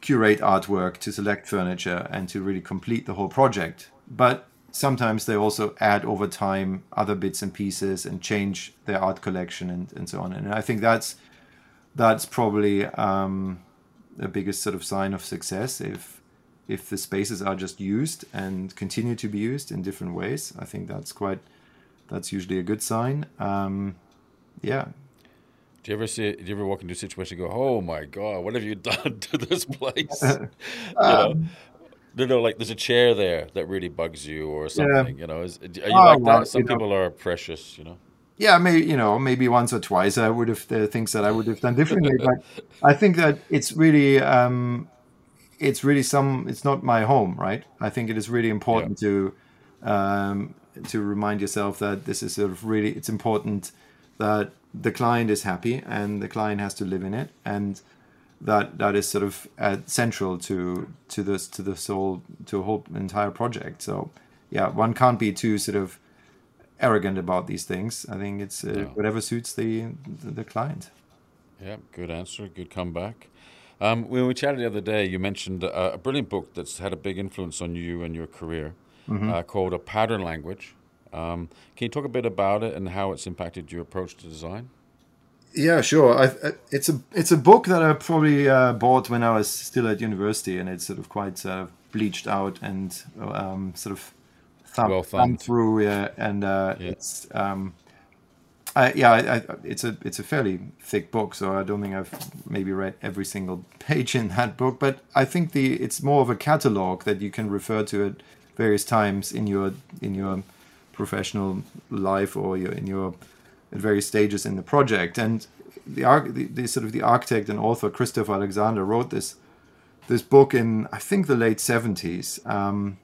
Speaker 2: curate artwork, to select furniture, and to really complete the whole project. But sometimes they also add over time other bits and pieces and change their art collection and, and so on. And I think that's that's probably um, the biggest sort of sign of success if if the spaces are just used and continue to be used in different ways. I think that's quite that's usually a good sign. Um, yeah.
Speaker 1: Do you ever see? Do you ever walk into a situation and go, "Oh my god, what have you done to this place?" you know, um, you know, like there's a chair there that really bugs you or something. Yeah. You know, is, are you oh, like that? Some people know. are precious. You know
Speaker 2: yeah, maybe you know, maybe once or twice I would have the things that I would have done differently. but I think that it's really, um, it's really some. It's not my home, right? I think it is really important yeah. to um, to remind yourself that this is sort of really. It's important that the client is happy and the client has to live in it, and that that is sort of uh, central to to this to this whole to a whole entire project. So yeah, one can't be too sort of arrogant about these things. I think it's uh, no. whatever suits the, the, the client.
Speaker 1: Yeah, good answer, good comeback. Um, when we chatted the other day, you mentioned a, a, brilliant book that's had a big influence on you and your career, mm-hmm. uh, called A Pattern Language. Um, can you talk a bit about it and how it's impacted your approach to design?
Speaker 2: Yeah, sure. I, I, it's a it's a book that I probably uh, bought when I was still at university, and it's sort of quite uh, bleached out and um, sort of thumb,
Speaker 1: Well
Speaker 2: thumb through. Yeah, and uh,
Speaker 1: Yeah.
Speaker 2: it's um, I, yeah, I, I, it's a it's a fairly thick book, so I don't think I've maybe read every single page in that book. But I think the it's more of a catalog that you can refer to at various times in your in your professional life or your in your at various stages in the project. And the, the, the sort of the architect and author Christopher Alexander wrote this this book in I think the late seventies. Um,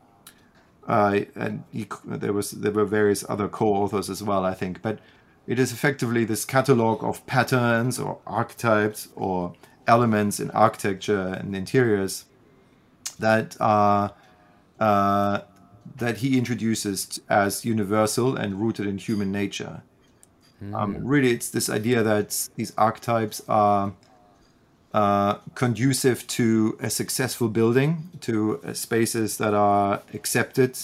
Speaker 2: uh, and he, there was there were various other co-authors as well, I think. But it is effectively this catalog of patterns or archetypes or elements in architecture and interiors that are uh, that he introduces as universal and rooted in human nature. Um, really, it's this idea that these archetypes are uh, conducive to a successful building, to uh, spaces that are accepted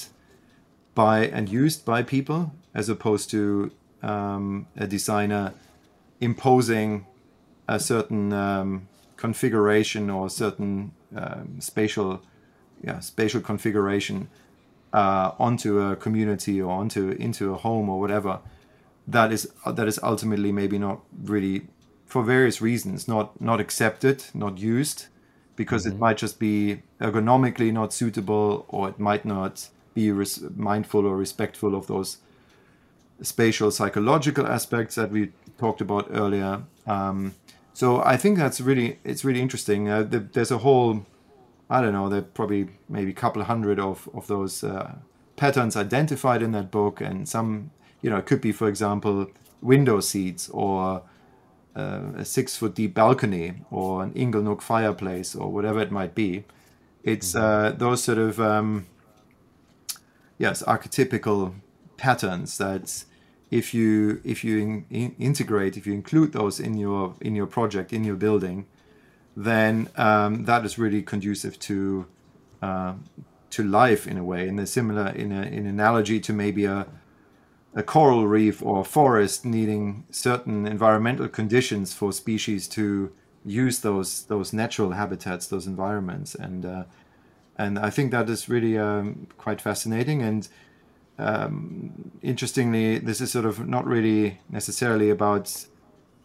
Speaker 2: by and used by people, as opposed to um, a designer imposing a certain um, configuration or a certain um, spatial, yeah, spatial configuration uh, onto a community or onto into a home or whatever. That is that is ultimately maybe not really for various reasons not not accepted, not used, because it might just be ergonomically not suitable, or it might not be res- mindful or respectful of those spatial psychological aspects that we talked about earlier. Um, so I think that's really it's really interesting. Uh, the, there's a whole I don't know there are probably maybe a couple hundred of of those uh, patterns identified in that book, and some you know it could be for example window seats or uh, a six foot deep balcony or an inglenook fireplace or whatever it might be. It's uh, those sort of um, yes archetypical patterns that if you if you in, in- integrate if you include those in your in your project in your building then um, that is really conducive to uh, to life in a way in a similar in a in analogy to maybe a a coral reef or forest needing certain environmental conditions for species to use those those natural habitats those environments. And uh, and I think that is really um, quite fascinating. And um, interestingly this is sort of not really necessarily about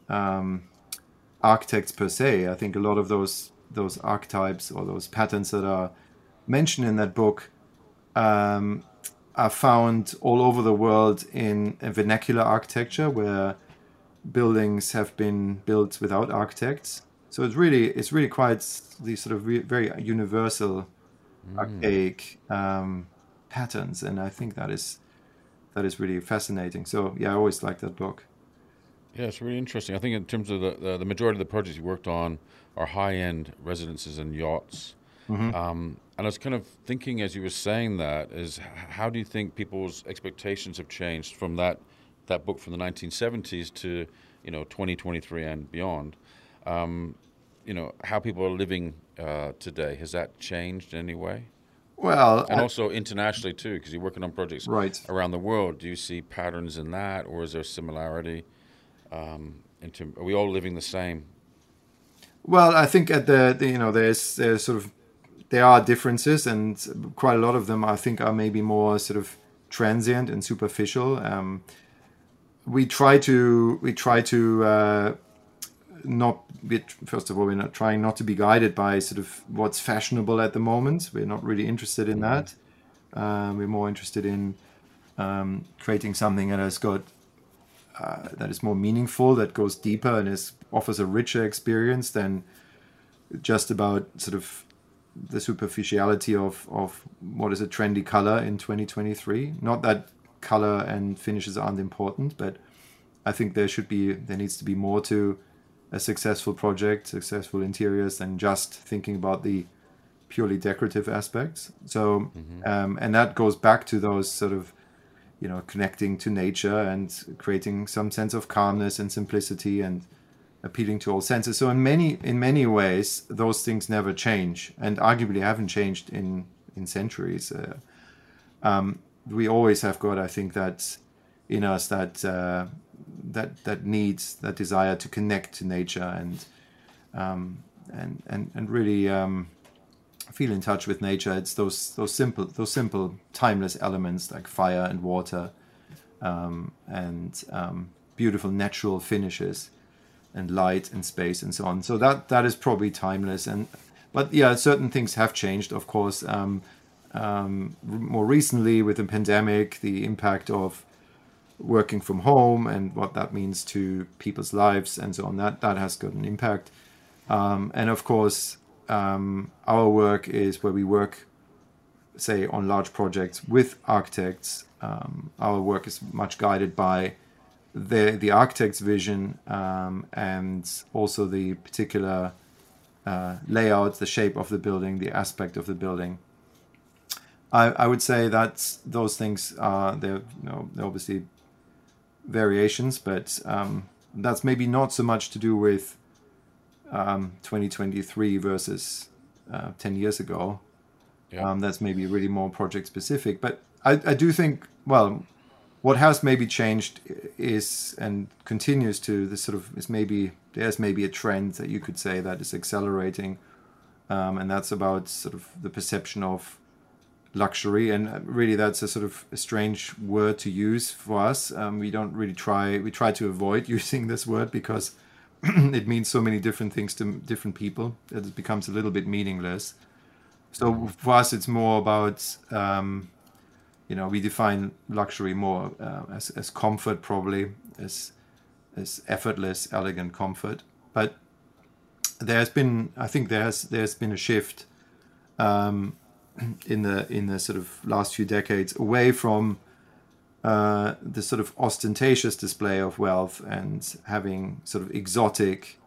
Speaker 2: um, architects per se. I think a lot of those those archetypes or those patterns that are mentioned in that book um, are found all over the world in a vernacular architecture where buildings have been built without architects. So it's really it's really quite these sort of re- very universal archaic um, patterns, and I think that is that is really fascinating. So yeah, I always like that book.
Speaker 1: Yeah, it's really interesting. I think in terms of the, the, the majority of the projects you worked on are high-end residences and yachts. Um, and I was kind of thinking as you were saying that is how do you think people's expectations have changed from that that book from the 1970s to you know 2023 and beyond? Um, you know how people are living uh, today has that changed in any way?
Speaker 2: Well,
Speaker 1: And
Speaker 2: I-
Speaker 1: also internationally too, because you're working on projects
Speaker 2: Right.
Speaker 1: around the world. Do you see patterns in that, or is there similarity? Um, in term, are we all living the same?
Speaker 2: Well, I think at the, the you know there's there's sort of there are differences, and quite a lot of them I think are maybe more sort of transient and superficial. Um, we try to we try to uh, not be, first of all we're not trying not to be guided by sort of what's fashionable at the moment. We're not really interested in that. Um, we're more interested in um, creating something that has got uh, that is more meaningful, that goes deeper, and is offers a richer experience than just about sort of the superficiality of of what is a trendy color in 2023. Not that color and finishes aren't important, but I think there should be there needs to be more to a successful project, successful interiors than just thinking about the purely decorative aspects. So, um, and that goes back to those sort of you know connecting to nature and creating some sense of calmness and simplicity and appealing to all senses. So in many in many ways those things never change and arguably haven't changed in in centuries. Uh, um, we always have got i think that in us that uh, that that needs that desire to connect to nature and um, and and and really um, feel in touch with nature. It's those those simple those simple timeless elements like fire and water um, and um, beautiful natural finishes and light and space and so on. So that that is probably timeless. And but yeah, certain things have changed, of course. Um, um, more recently, with the pandemic, the impact of working from home and what that means to people's lives and so on. That that has got an impact. Um, and of course, um, our work is where we work, say, on large projects with architects. Um, our work is much guided by the the architect's vision um, and also the particular uh, layout, the shape of the building, the aspect of the building. I, I would say that those things are they're, you know, they're obviously variations, but um, that's maybe not so much to do with um, 2023 versus uh, 10 years ago. Yeah. Um, that's maybe really more project specific. But I, I do think, well, what has maybe changed is and continues to the sort of is maybe there's maybe a trend that you could say that is accelerating, um, and that's about sort of the perception of luxury. And really that's a sort of a strange word to use for us. Um, we don't really try we try to avoid using this word because it means so many different things to different people. That it becomes a little bit meaningless. So for us, it's more about um, you know we define luxury more uh, as as comfort probably as as effortless, elegant comfort. But there's been I think there's there's been a shift um, in the in the sort of last few decades away from uh, the sort of ostentatious display of wealth and having sort of exotic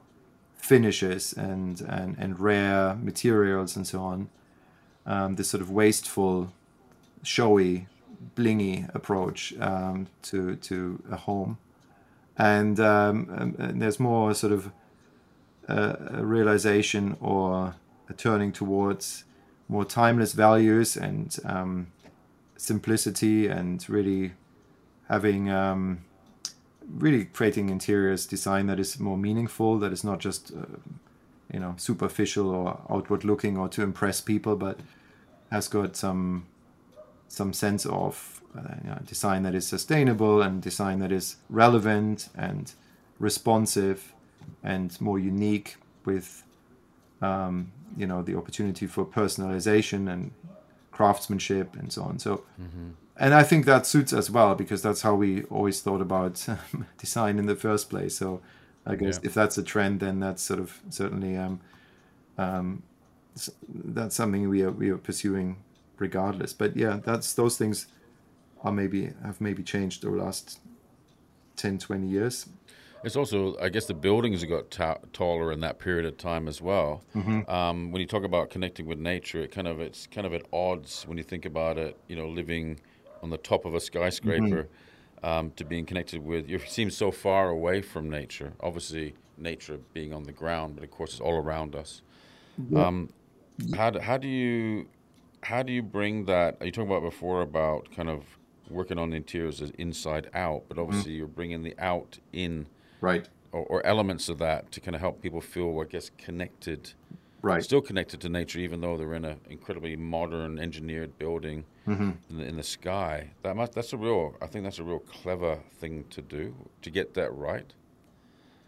Speaker 2: finishes and, and, and rare materials and so on. Um, this sort of wasteful, showy, blingy approach um, to to a home, and, um, and there's more sort of a, a, realization or a turning towards more timeless values and um, simplicity and really having um, really creating interiors design that is more meaningful, that is not just uh, you know superficial or outward looking or to impress people, but has got some some sense of uh, you know, design that is sustainable and design that is relevant and responsive and more unique with um, you know the opportunity for personalization and craftsmanship and so on. So mm-hmm and I think that suits us well because that's how we always thought about design in the first place. So I guess yeah. if that's a trend, then that's sort of certainly um, um, that's something we are we are pursuing regardless. But yeah, that's those things are maybe have maybe changed over the last 10, 20 years.
Speaker 1: It's also, I guess, the buildings have got ta- taller in that period of time as well. Mm-hmm. Um, when you talk about connecting with nature, it kind of it's kind of at odds when you think about it. You know, living on the top of a skyscraper mm-hmm. um, to being connected with. You seem so far away from nature. Obviously, nature being on the ground, but of course, it's all around us. Yeah. Um, how, do, how do you how do you bring that? You talked about before about kind of working on the interiors as inside out, but obviously mm-hmm. you're bringing the out in,
Speaker 2: right?
Speaker 1: Or, or, elements of that to kind of help people feel, I guess, connected
Speaker 2: right
Speaker 1: still connected to nature even though they're in an incredibly modern engineered building mm-hmm. in, the, in, the, sky that must, that's a real i think that's a real clever thing to do to get that right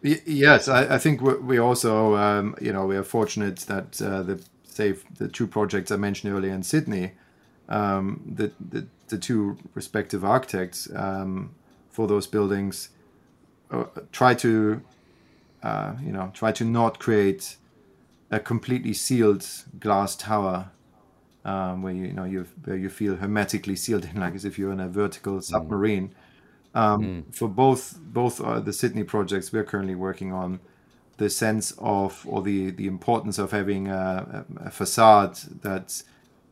Speaker 2: y- yes I, I, think we also um, you know we are fortunate that uh, the say the two projects i mentioned earlier in sydney um, the, the, the two respective architects um, for those buildings uh, try to uh, you know try to not create a completely sealed glass tower um, where you, you know you where you feel hermetically sealed in, like as if you're in a vertical mm. submarine. Mm. Um, mm. For both both uh, the Sydney projects we're currently working on, the sense of or the the importance of having a, a facade that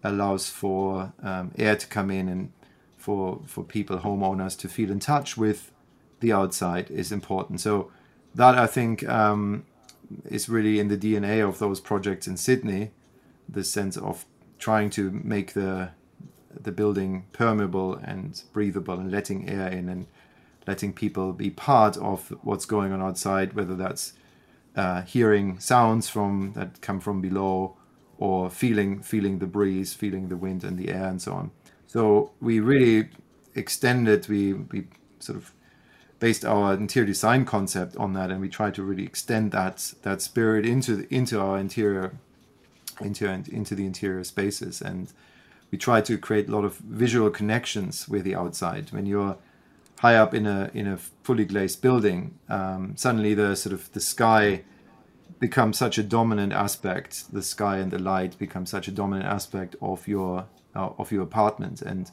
Speaker 2: allows for um, air to come in and for for people homeowners to feel in touch with the outside is important. So that I think um, is really in the DNA of those projects in Sydney, the sense of trying to make the the building permeable and breathable and letting air in and letting people be part of what's going on outside, whether that's uh, hearing sounds from that come from below, or feeling feeling the breeze, feeling the wind and the air, and so on. So we really extended. We we sort of based our interior design concept on that, and we try to really extend that that spirit into the, into our interior into into the interior spaces and we try to create a lot of visual connections with the outside. When you're high up in a in a fully glazed building, um, suddenly the sort of the sky becomes such a dominant aspect. The sky and the light become such a dominant aspect of your uh, of your apartment, and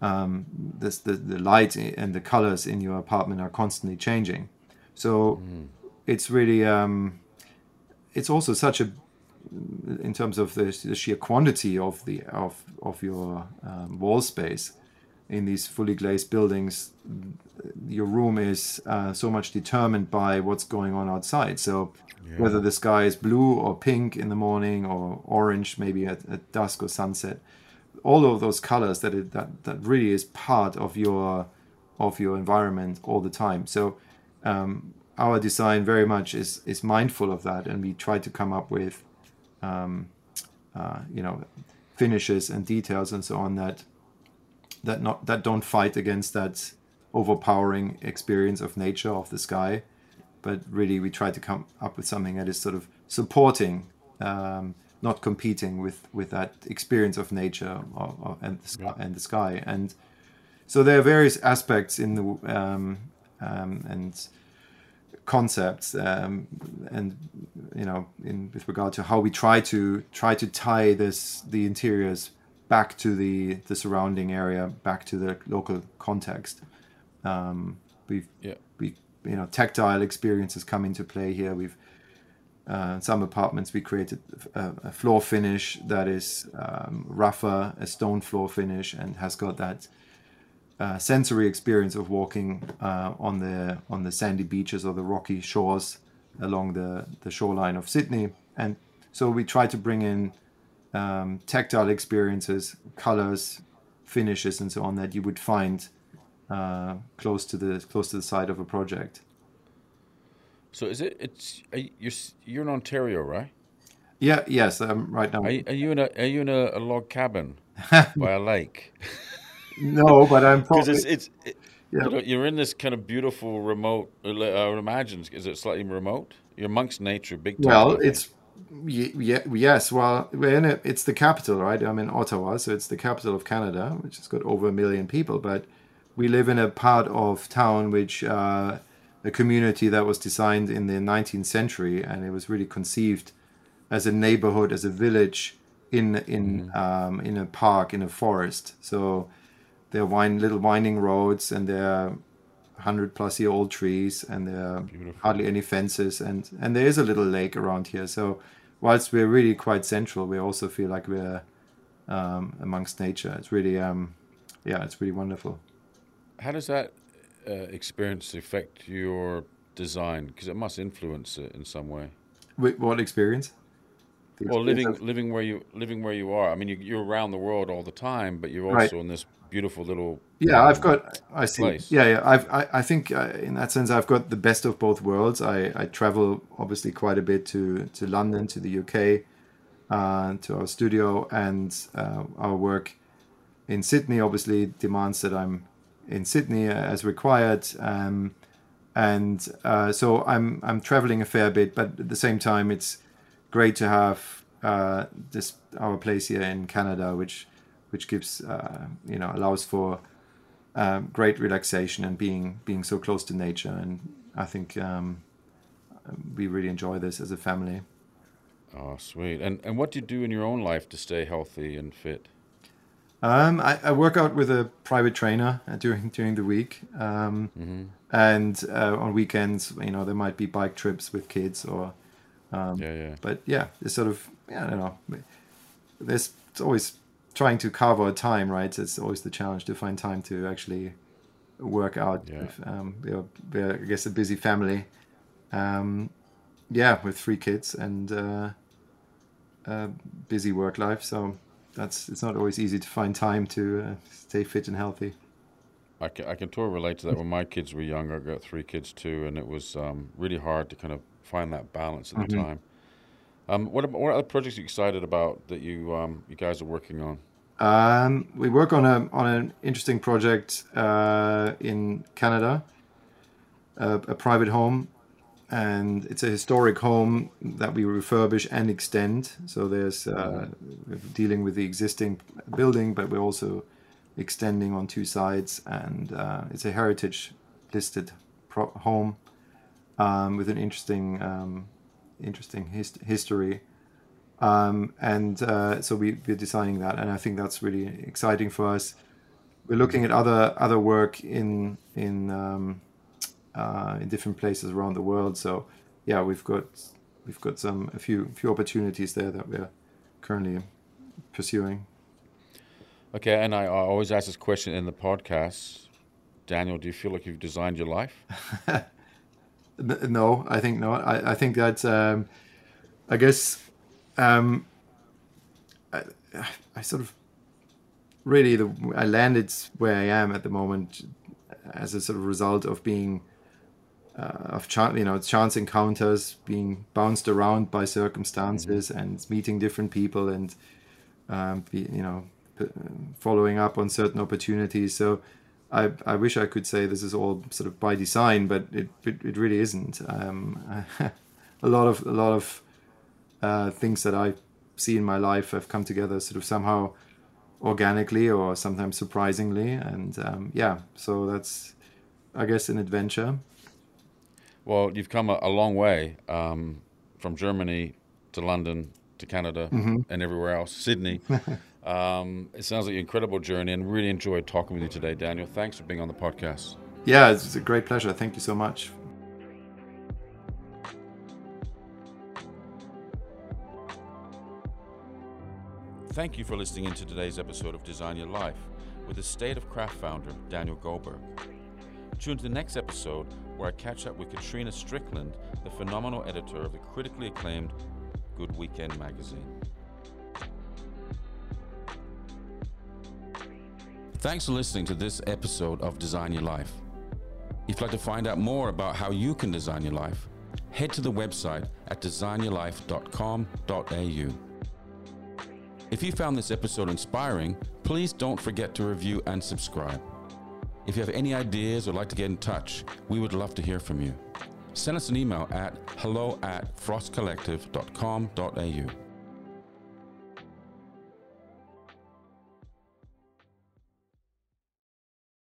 Speaker 2: um, this, the the light and the colors in your apartment are constantly changing. So mm. it's really um, it's also such a in terms of the, the, sheer quantity of the of of your um, wall space in these fully glazed buildings, your room is uh, so much determined by what's going on outside. So yeah. whether the sky is blue or pink in the morning or orange maybe at, at dusk or sunset, all of those colors that it, that that really is part of your of your environment all the time. So um, our design very much is is mindful of that, and we try to come up with um, uh, you know finishes and details and so on that that not that don't fight against that overpowering experience of nature of the sky but really we try to come up with something that is sort of supporting um, not competing with with that experience of nature or, or, and the sky, yeah. and the sky and so there are various aspects in the um, um, and concepts um, and you know in with regard to how we try to try to tie this the interiors back to the the surrounding area back to the local context. Um, we've yeah. we you know tactile experiences come into play here. We've uh, some apartments we created a, a floor finish that is um, rougher a stone floor finish and has got that uh, sensory experience of walking uh, on the on the sandy beaches or the rocky shores along the the shoreline of Sydney, and so we try to bring in um, tactile experiences, colors, finishes, and so on that you would find uh, close to the close to the site of a project.
Speaker 1: So is it? It's you're you're in Ontario, right?
Speaker 2: Yeah. Yes. Um, right now.
Speaker 1: Are, are you in a Are you in a, a log cabin by a lake?
Speaker 2: no, but I'm
Speaker 1: because it's it's it, yeah. you're in this kind of beautiful remote. Uh, I would imagine is it slightly remote? You're amongst nature, big.
Speaker 2: Time, well, it's yeah, yes. Well, we're in. It's the capital, right? I'm in Ottawa, so it's the capital of Canada, which has got over a million people. But we live in a part of town which uh, a community that was designed in the 19th century, and it was really conceived as a neighborhood, as a village in in mm. um, in a park, in a forest. So there are wine, little winding roads, and there are 100 plus year old trees and there are Beautiful. hardly any fences and and there is a little lake around here. So whilst we're really quite central we also feel like we're um, amongst nature. It's really um, yeah it's really wonderful.
Speaker 1: How does that uh, experience affect your design? Because it must influence it in some way.
Speaker 2: Wait, what experience?
Speaker 1: Well living living where you living where you are. I mean you, are around the world all the time but you're also right. in this beautiful little.
Speaker 2: Yeah, I've got. I see. Place. Yeah, yeah. I've, I, I think uh, in that sense, I've got the best of both worlds. I, I travel obviously quite a bit to to London, to the UK, uh, to our studio, and uh, our work in Sydney obviously demands that I'm in Sydney as required. Um, and uh, so I'm I'm traveling a fair bit, but at the same time, it's great to have uh, this our place here in Canada, which which gives uh, you know allows for um, great relaxation and being being so close to nature. And I think um, we really enjoy this as a family.
Speaker 1: Oh, sweet! And and what do you do in your own life to stay healthy and fit?
Speaker 2: Um, I, I, work out with a private trainer uh, during during the week, um, mm-hmm. and uh, on weekends, you know, there might be bike trips with kids or um, yeah, yeah. But yeah, it's sort of yeah, I don't know. There's it's always trying to carve out time, right? It's always the challenge to find time to actually work out. Yeah. With, um, we're, we're, I guess, a busy family. Um, yeah, with three kids and uh, a busy work life, so that's it's not always easy to find time to uh, stay fit and healthy.
Speaker 1: I can, I can totally relate to that. When my kids were younger, I got three kids too, and it was um, really hard to kind of find that balance at the
Speaker 2: Mm-hmm.
Speaker 1: time. Um, what what other projects are you excited about that you um, you guys are working on?
Speaker 2: Um, we work on a on an interesting project uh, in Canada, a, a private home, and it's a historic home that we refurbish and extend. So there's uh, dealing with the existing building, but we're also extending on two sides, and uh, it's a heritage listed pro- home um, with an interesting um, interesting hist- history um, and uh, so we, we're designing that, and I think that's really exciting for us. We're looking at other other work in in um, uh, in different places around the world. So yeah, we've got we've got some a few few opportunities there that we're currently pursuing.
Speaker 1: Okay, and I, I always ask this question in the podcast. Daniel, do you feel like you've designed your life?
Speaker 2: No, I think not. I, I think that um, I guess um, I, I sort of really the I landed where I am at the moment as a sort of result of being uh, of chance you know chance encounters, being bounced around by circumstances and meeting different people and um, be, you know p- following up on certain opportunities. So. I, I wish I could say this is all sort of by design, but it it, it really isn't. Um, a lot of a lot of uh, things that I see in my life have come together sort of somehow organically or sometimes surprisingly, and um, yeah, so that's I guess an adventure.
Speaker 1: Well, you've come a, a long way um, from Germany to London to Canada and everywhere else, Sydney. um, it sounds like an incredible journey, and really enjoyed talking with you today, Daniel. Thanks for being on the podcast.
Speaker 2: Yeah, it's, it's a great pleasure. Thank you so much.
Speaker 1: Thank you for listening in to today's episode of Design Your Life with the State of Craft founder, Daniel Goldberg. Tune to the next episode where I catch up with Katrina Strickland, the phenomenal editor of the critically acclaimed Good Weekend magazine. Thanks for listening to this episode of Design Your Life. If you'd like to find out more about how you can design your life, head to the website at designyourlife.com.au. If you found this episode inspiring, please don't forget to review and subscribe. If you have any ideas or like to get in touch, we would love to hear from you. Send us an email at hello at frostcollective.com.au.